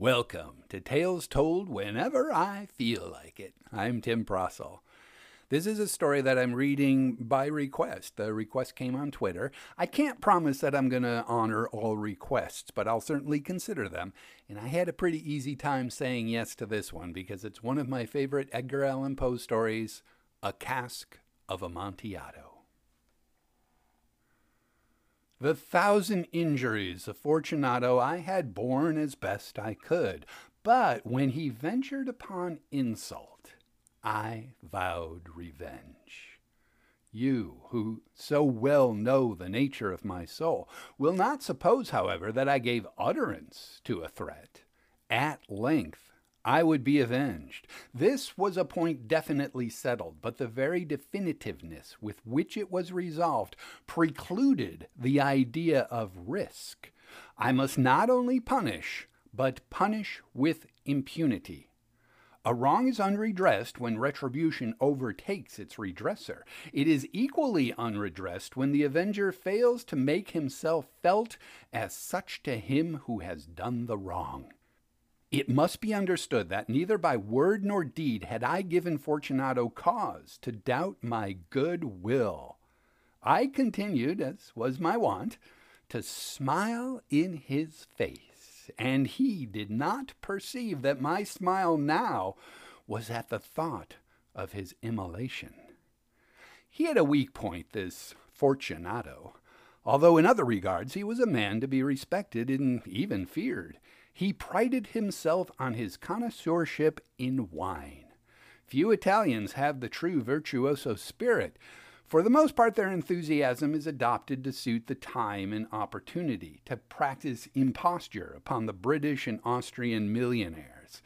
Welcome to Tales Told Whenever I Feel Like It. I'm Tim Prasil. This is a story that I'm reading by request. The request came on Twitter. I can't promise that I'm going to honor all requests, but I'll certainly consider them. And I had a pretty easy time saying yes to this one because it's one of my favorite Edgar Allan Poe stories A Cask of Amontillado. The thousand injuries of Fortunato I had borne as best I could, but when he ventured upon insult, I vowed revenge. You, who so well know the nature of my soul, will not suppose, however, that I gave utterance to a threat. At length I would be avenged. This was a point definitely settled, but the very definitiveness with which it was resolved precluded the idea of risk. I must not only punish, but punish with impunity. A wrong is unredressed when retribution overtakes its redresser. It is equally unredressed when the avenger fails to make himself felt as such to him who has done the wrong. It must be understood that neither by word nor deed had I given Fortunato cause to doubt my good will. I continued, as was my wont, to smile in his face, and he did not perceive that my smile now was at the thought of his immolation. He had a weak point, this Fortunato, although in other regards he was a man to be respected and even feared. He prided himself on his connoisseurship in wine. Few Italians have the true virtuoso spirit. For the most part, their enthusiasm is adopted to suit the time and opportunity, to practice imposture upon the British and Austrian millionaires.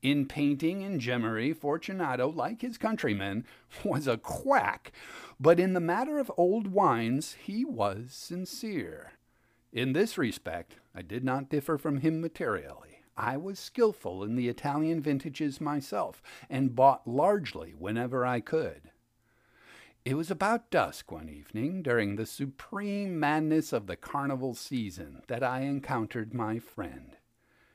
In painting and gemmery, Fortunato, like his countrymen, was a quack, but in the matter of old wines he was sincere. In this respect, I did not differ from him materially. I was skilful in the Italian vintages myself, and bought largely whenever I could. It was about dusk one evening, during the supreme madness of the carnival season, that I encountered my friend.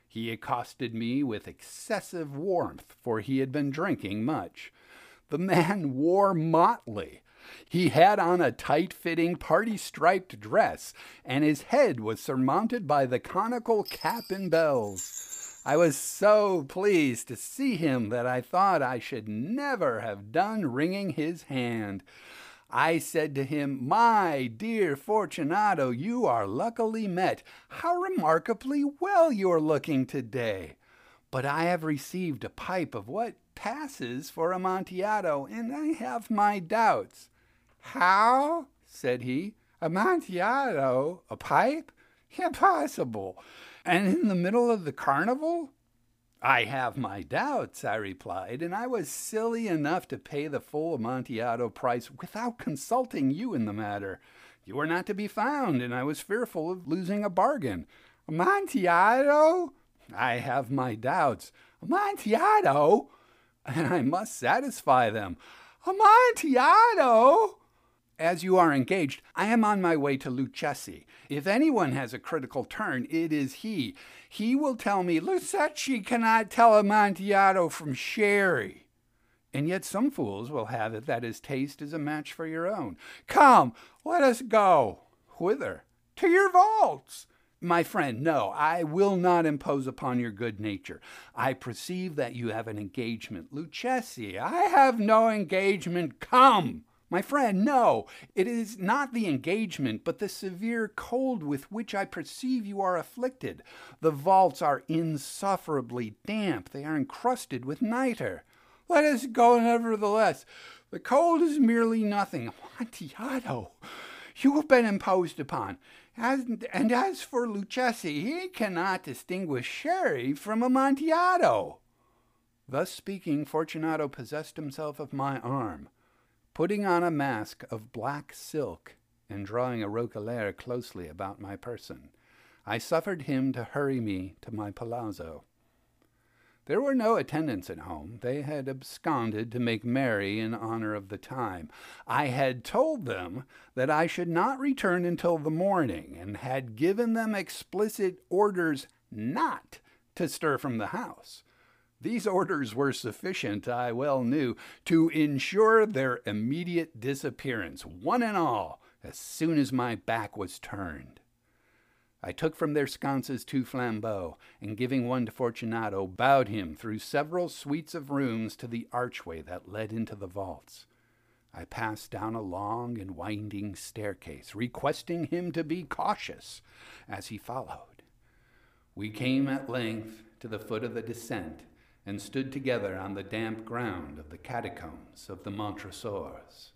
He accosted me with excessive warmth, for he had been drinking much. The man wore motley, he had on a tight fitting party striped dress, and his head was surmounted by the conical cap and bells. I was so pleased to see him that I thought I should never have done wringing his hand. I said to him, My dear Fortunato, you are luckily met. How remarkably well you are looking today. But I have received a pipe of what passes for Amontillado, and I have my doubts. How? said he. Amontillado? A pipe? Impossible. And in the middle of the carnival? I have my doubts, I replied, and I was silly enough to pay the full Amontillado price without consulting you in the matter. You were not to be found, and I was fearful of losing a bargain. Amontillado? I have my doubts. Amontillado? And I must satisfy them. Amontillado? As you are engaged, I am on my way to Lucchesi. If anyone has a critical turn, it is he. He will tell me, Lucchesi cannot tell Amontillado from sherry. And yet some fools will have it that his taste is a match for your own. Come, let us go. Whither? To your vaults. My friend, no, I will not impose upon your good nature. I perceive that you have an engagement. Lucchesi, I have no engagement. Come. My friend, no, it is not the engagement, but the severe cold with which I perceive you are afflicted. The vaults are insufferably damp, they are encrusted with nitre. Let us go, nevertheless. The cold is merely nothing. Amontillado, you have been imposed upon. As, and as for Lucchesi, he cannot distinguish sherry from Amontillado. Thus speaking, Fortunato possessed himself of my arm. Putting on a mask of black silk and drawing a roquelaire closely about my person, I suffered him to hurry me to my palazzo. There were no attendants at home. They had absconded to make merry in honor of the time. I had told them that I should not return until the morning, and had given them explicit orders not to stir from the house. These orders were sufficient, I well knew, to ensure their immediate disappearance, one and all, as soon as my back was turned. I took from their sconces two flambeaux, and giving one to Fortunato, bowed him through several suites of rooms to the archway that led into the vaults. I passed down a long and winding staircase, requesting him to be cautious as he followed. We came at length to the foot of the descent and stood together on the damp ground of the catacombs of the Montresors.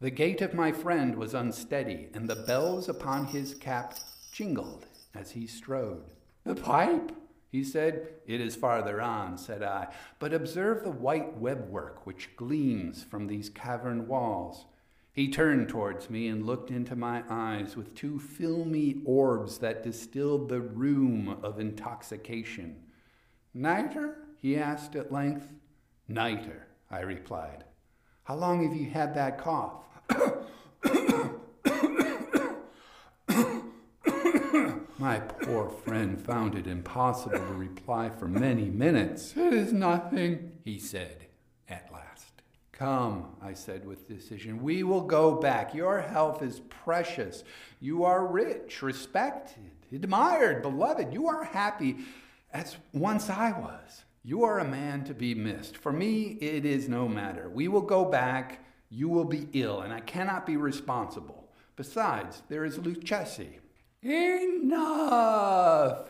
The gait of my friend was unsteady, and the bells upon his cap jingled as he strode. The pipe, he said. It is farther on, said I, but observe the white webwork which gleams from these cavern walls. He turned towards me and looked into my eyes with two filmy orbs that distilled the rheum of intoxication. Nitre? He asked at length. Nitre, I replied. How long have you had that cough? My poor friend found it impossible to reply for many minutes. It is nothing, he said at last. Come, I said with decision, we will go back. Your health is precious. You are rich, respected, admired, beloved. You are happy as once I was. You are a man to be missed. For me, it is no matter. We will go back. You will be ill, and I cannot be responsible. Besides, there is Lucchesi. Enough,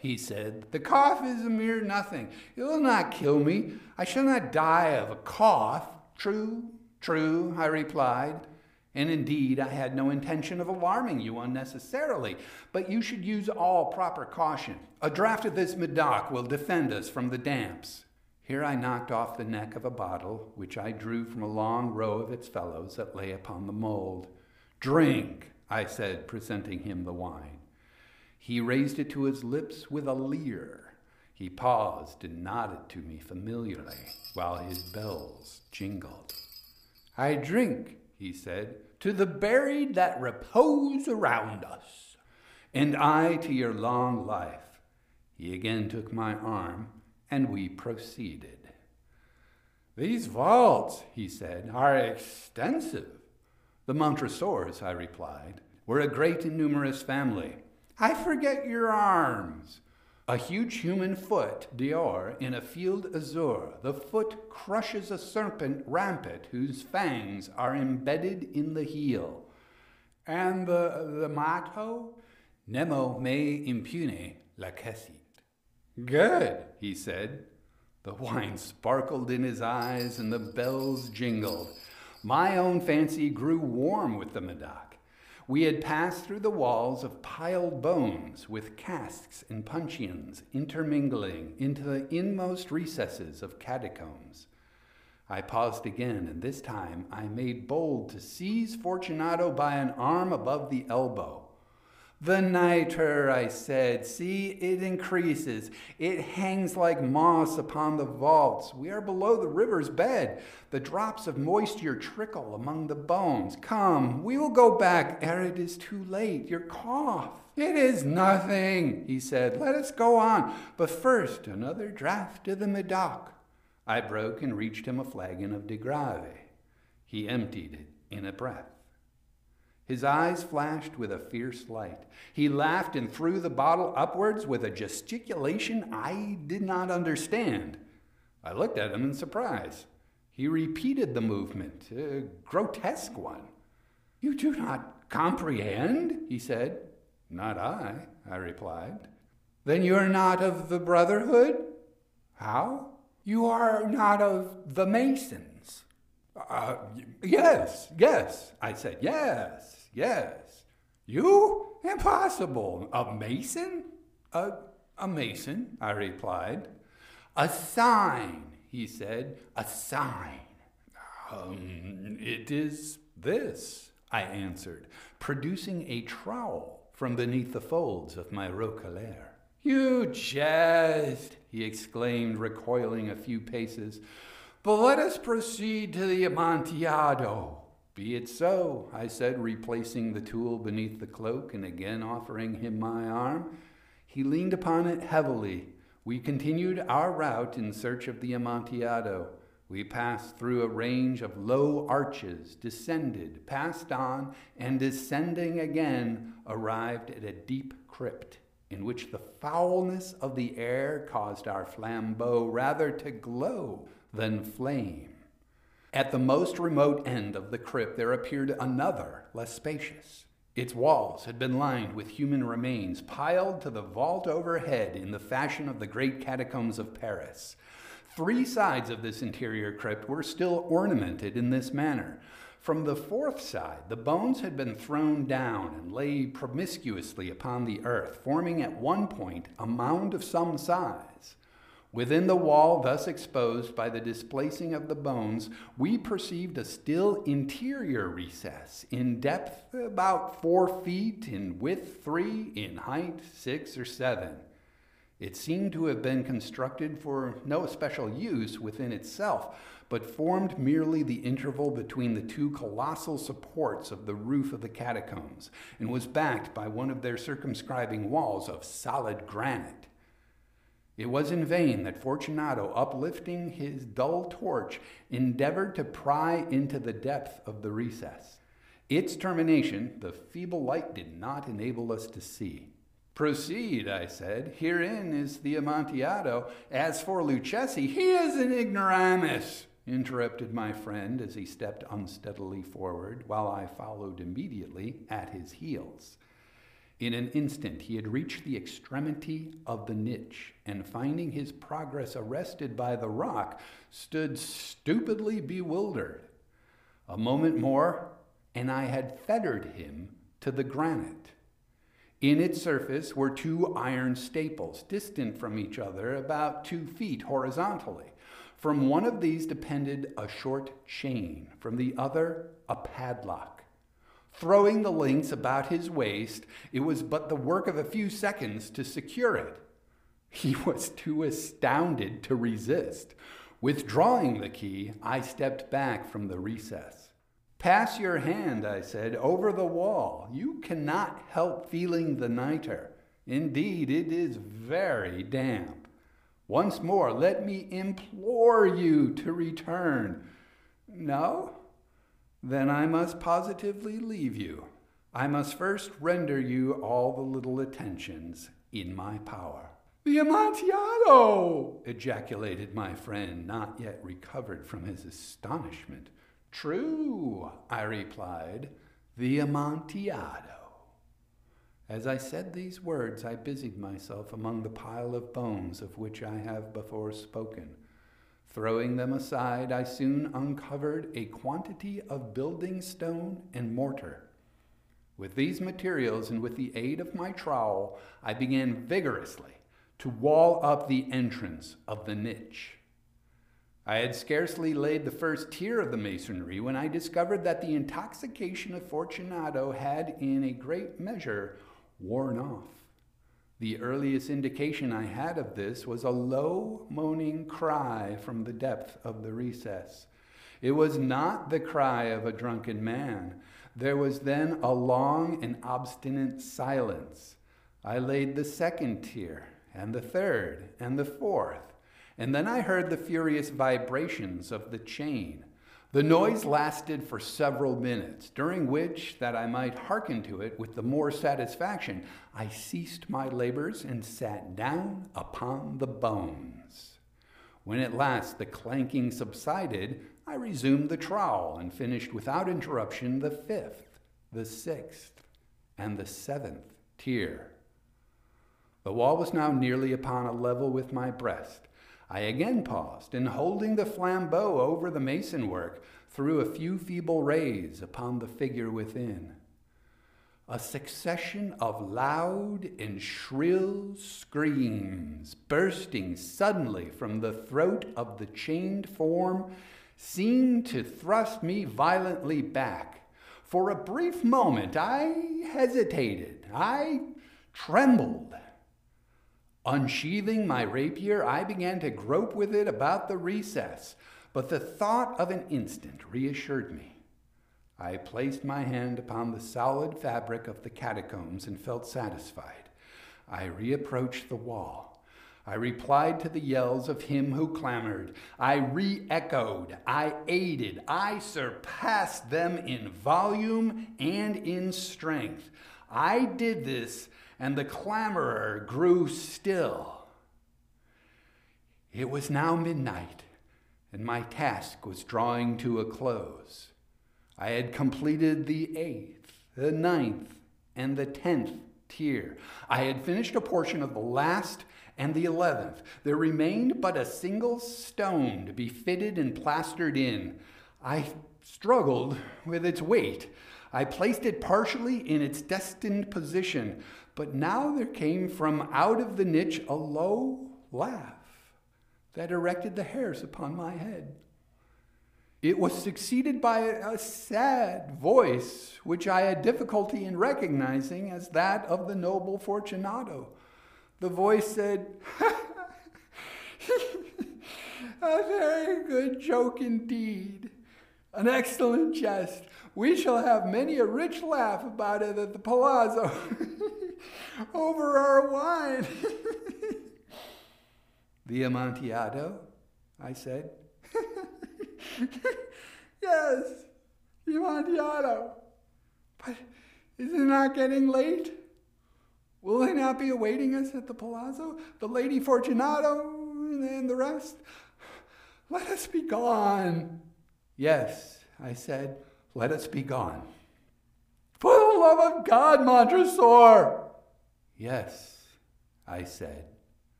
he said. The cough is a mere nothing. It will not kill me. I shall not die of a cough. True, true, I replied. And indeed, I had no intention of alarming you unnecessarily, but you should use all proper caution. A draught of this Medoc will defend us from the damps. Here I knocked off the neck of a bottle, which I drew from a long row of its fellows that lay upon the mold. Drink, I said, presenting him the wine. He raised it to his lips with a leer. He paused and nodded to me familiarly while his bells jingled. I drink, he said, to the buried that repose around us, and I to your long life. He again took my arm, and we proceeded. These vaults, he said, are extensive. The Montresors, I replied, were a great and numerous family I forget your arms. A huge human foot, d'or, in a field azure. The foot crushes a serpent rampant whose fangs are embedded in the heel. And the, the motto? Nemo me impune lacessit. Good, he said. The wine sparkled in his eyes and the bells jingled. My own fancy grew warm with the Medoc. We had passed through the walls of piled bones with casks and puncheons intermingling into the inmost recesses of catacombs. I paused again, and this time I made bold to seize Fortunato by an arm above the elbow. The nitre, I said. See, it increases. It hangs like moss upon the vaults. We are below the river's bed. The drops of moisture trickle among the bones. Come, we will go back ere it is too late. Your cough. It is nothing, he said. Let us go on. But first, another draught of the Medoc. I broke and reached him a flagon of De Grave. He emptied it in a breath. His eyes flashed with a fierce light. He laughed and threw the bottle upwards with a gesticulation I did not understand. I looked at him in surprise. He repeated the movement, a grotesque one. You do not comprehend? he said. Not I, I replied. Then you are not of the Brotherhood? How? You are not of the Masons. Uh, yes, yes, I said, yes. Yes. You? Impossible. A mason? A, a mason, I replied. A sign, he said. A sign. Um, it is this, I answered, producing a trowel from beneath the folds of my roquelaire. You jest, he exclaimed, recoiling a few paces. But let us proceed to the Amontillado. Be it so, I said, replacing the tool beneath the cloak and again offering him my arm. He leaned upon it heavily, We continued our route in search of the Amontillado. We passed through a range of low arches, descended, passed on, and descending again, arrived at a deep crypt in which the foulness of the air caused our flambeau rather to glow than flame. At the most remote end of the crypt there appeared another, less spacious. Its walls had been lined with human remains piled to the vault overhead in the fashion of the great catacombs of Paris. Three sides of this interior crypt were still ornamented in this manner. From the fourth side, the bones had been thrown down and lay promiscuously upon the earth, forming at one point a mound of some size. Within the wall thus exposed by the displacing of the bones, we perceived a still interior recess, in depth about four feet, in width three, in height six or seven. It seemed to have been constructed for no special use within itself, but formed merely the interval between the two colossal supports of the roof of the catacombs, and was backed by one of their circumscribing walls of solid granite. It was in vain that Fortunato, uplifting his dull torch, endeavored to pry into the depth of the recess. Its termination, the feeble light did not enable us to see. Proceed, I said. Herein is the Amontillado. As for Lucchesi, he is an ignoramus, interrupted my friend as he stepped unsteadily forward, while I followed immediately at his heels. In an instant, he had reached the extremity of the niche, and finding his progress arrested by the rock, stood stupidly bewildered. A moment more, and I had fettered him to the granite. In its surface were two iron staples, distant from each other about two feet horizontally. From one of these depended a short chain, from the other, a padlock. Throwing the links about his waist, it was but the work of a few seconds to secure it. He was too astounded to resist. Withdrawing the key, I stepped back from the recess. Pass your hand, I said, over the wall. You cannot help feeling the nitre. Indeed, it is very damp. Once more, let me implore you to return. No? Then I must positively leave you. I must first render you all the little attentions in my power. The Amontillado! ejaculated my friend, not yet recovered from his astonishment. True, I replied, the Amontillado. As I said these words, I busied myself among the pile of bones of which I have before spoken. Throwing them aside, I soon uncovered a quantity of building stone and mortar. With these materials and with the aid of my trowel, I began vigorously to wall up the entrance of the niche. I had scarcely laid the first tier of the masonry when I discovered that the intoxication of Fortunato had, in a great measure, worn off. The earliest indication I had of this was a low, moaning cry from the depth of the recess. It was not the cry of a drunken man. There was then a long and obstinate silence. I laid the second tier, and the third, and the fourth, and then I heard the furious vibrations of the chain. The noise lasted for several minutes, during which, that I might hearken to it with the more satisfaction, I ceased my labors and sat down upon the bones. When at last the clanking subsided, I resumed the trowel and finished without interruption the fifth, the sixth, and the seventh tier. The wall was now nearly upon a level with my breast. I again paused, and holding the flambeau over the mason work, threw a few feeble rays upon the figure within. A succession of loud and shrill screams bursting suddenly from the throat of the chained form seemed to thrust me violently back. For a brief moment I hesitated, I trembled. Unsheathing my rapier, I began to grope with it about the recess, but the thought of an instant reassured me. I placed my hand upon the solid fabric of the catacombs and felt satisfied. I reapproached the wall. I replied to the yells of him who clamored. I re echoed. I aided. I surpassed them in volume and in strength. I did this, and the clamorer grew still. It was now midnight, and my task was drawing to a close. I had completed the eighth, the ninth, and the tenth tier. I had finished a portion of the last and the eleventh. There remained but a single stone to be fitted and plastered in. I struggled with its weight. I placed it partially in its destined position, but now there came from out of the niche a low laugh that erected the hairs upon my head. It was succeeded by a sad voice, which I had difficulty in recognizing as that of the noble Fortunato. The voice said, A very good joke indeed. An excellent jest. We shall have many a rich laugh about it at the palazzo over our wine. the Amontillado? I said. yes, the Amontillado. But is it not getting late? Will they not be awaiting us at the palazzo? The Lady Fortunato and the rest? Let us be gone. Yes, I said, let us be gone. For the love of God, Montresor! Yes, I said,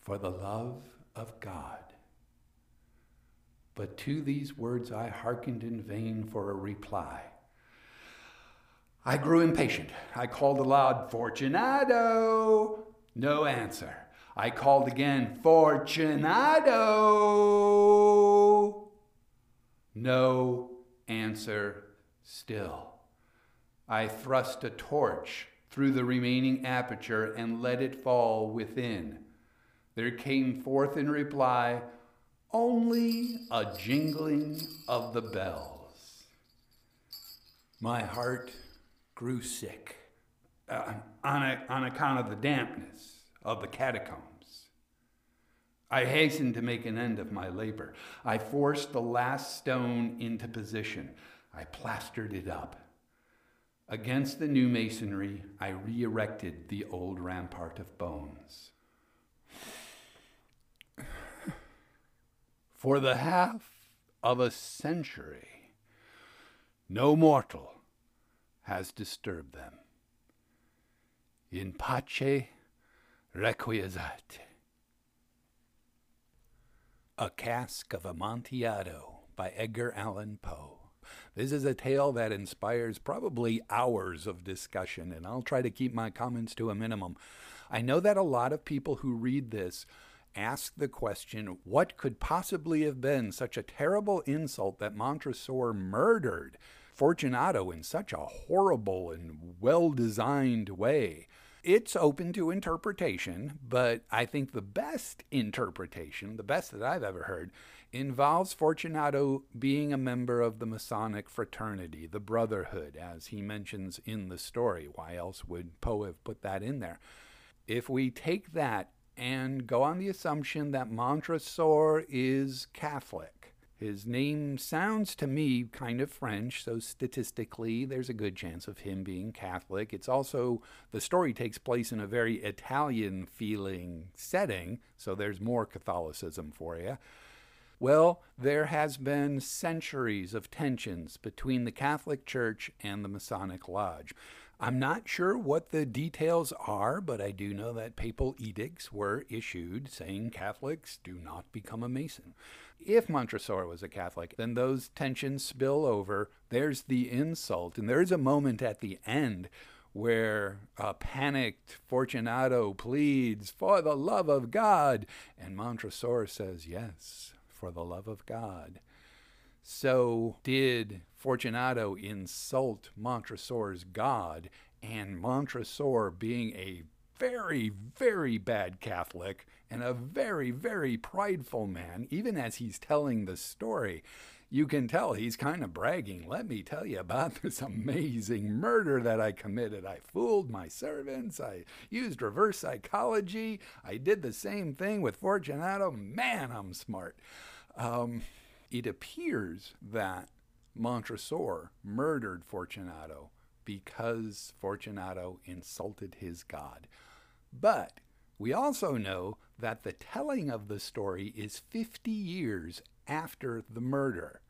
for the love of God. But to these words I hearkened in vain for a reply. I grew impatient. I called aloud, Fortunato! No answer. I called again, Fortunato! No answer still. I thrust a torch through the remaining aperture and let it fall within. There came forth in reply only a jingling of the bells. My heart grew sick uh, on, a, on account of the dampness of the catacombs. I hastened to make an end of my labor. I forced the last stone into position. I plastered it up. Against the new masonry, I re erected the old rampart of bones. For the half of a century, no mortal has disturbed them. In pace requiescat. A Cask of Amontillado by Edgar Allan Poe. This is a tale that inspires probably hours of discussion, and I'll try to keep my comments to a minimum. I know that a lot of people who read this ask the question what could possibly have been such a terrible insult that Montresor murdered Fortunato in such a horrible and well designed way? It's open to interpretation, but I think the best interpretation, the best that I've ever heard, involves Fortunato being a member of the Masonic fraternity, the Brotherhood, as he mentions in the story. Why else would Poe have put that in there? If we take that and go on the assumption that Montresor is Catholic. His name sounds to me kind of French, so statistically, there's a good chance of him being Catholic. It's also, the story takes place in a very Italian feeling setting, so there's more Catholicism for you. Well, there has been centuries of tensions between the Catholic Church and the Masonic Lodge. I'm not sure what the details are, but I do know that papal edicts were issued saying Catholics do not become a Mason. If Montresor was a Catholic, then those tensions spill over. There's the insult, and there's a moment at the end where a panicked Fortunato pleads, For the love of God, and Montresor says, Yes, for the love of God. So did Fortunato insult Montresor's God, and Montresor, being a very, very bad Catholic and a very, very prideful man, even as he's telling the story, you can tell he's kind of bragging. Let me tell you about this amazing murder that I committed. I fooled my servants. I used reverse psychology. I did the same thing with Fortunato. Man, I'm smart. Um, it appears that Montresor murdered Fortunato because Fortunato insulted his god. But we also know that the telling of the story is 50 years after the murder.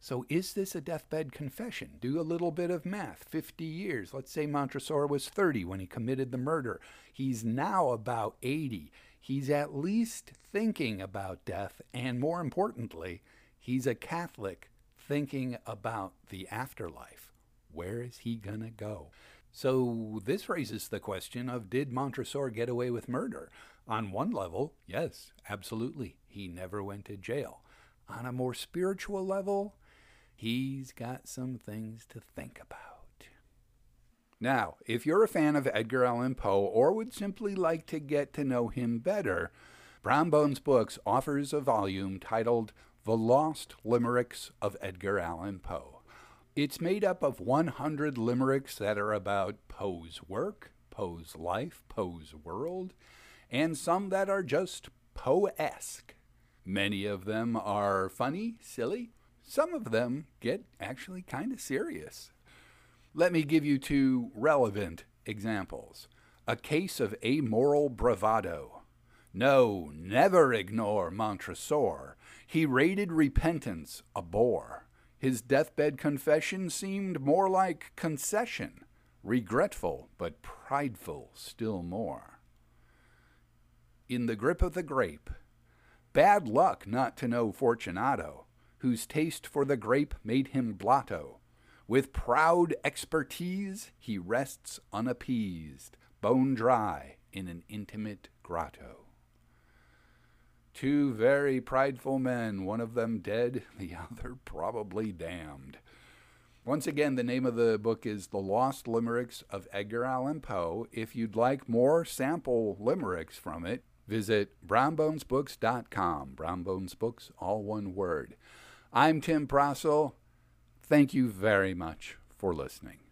So is this a deathbed confession? Do a little bit of math. 50 years. Let's say Montresor was 30 when he committed the murder. He's now about 80. He's at least thinking about death, and more importantly, he's a Catholic thinking about the afterlife. Where is he going to go? So this raises the question of did Montresor get away with murder? On one level, yes, absolutely. He never went to jail. On a more spiritual level, he's got some things to think about. Now, if you're a fan of Edgar Allan Poe or would simply like to get to know him better, Brom Bones Books offers a volume titled The Lost Limericks of Edgar Allan Poe. It's made up of 100 limericks that are about Poe's work, Poe's life, Poe's world, and some that are just Poe esque. Many of them are funny, silly. Some of them get actually kind of serious. Let me give you two relevant examples. A case of amoral bravado. No, never ignore Montresor. He rated repentance a bore. His deathbed confession seemed more like concession, regretful but prideful still more. In the grip of the grape, Bad luck not to know Fortunato, whose taste for the grape made him blotto. With proud expertise, he rests unappeased, bone dry in an intimate grotto. Two very prideful men, one of them dead, the other probably damned. Once again, the name of the book is The Lost Limericks of Edgar Allan Poe. If you'd like more sample limericks from it, Visit brombonesbooks.com. Brombonesbooks, all one word. I'm Tim Prasil. Thank you very much for listening.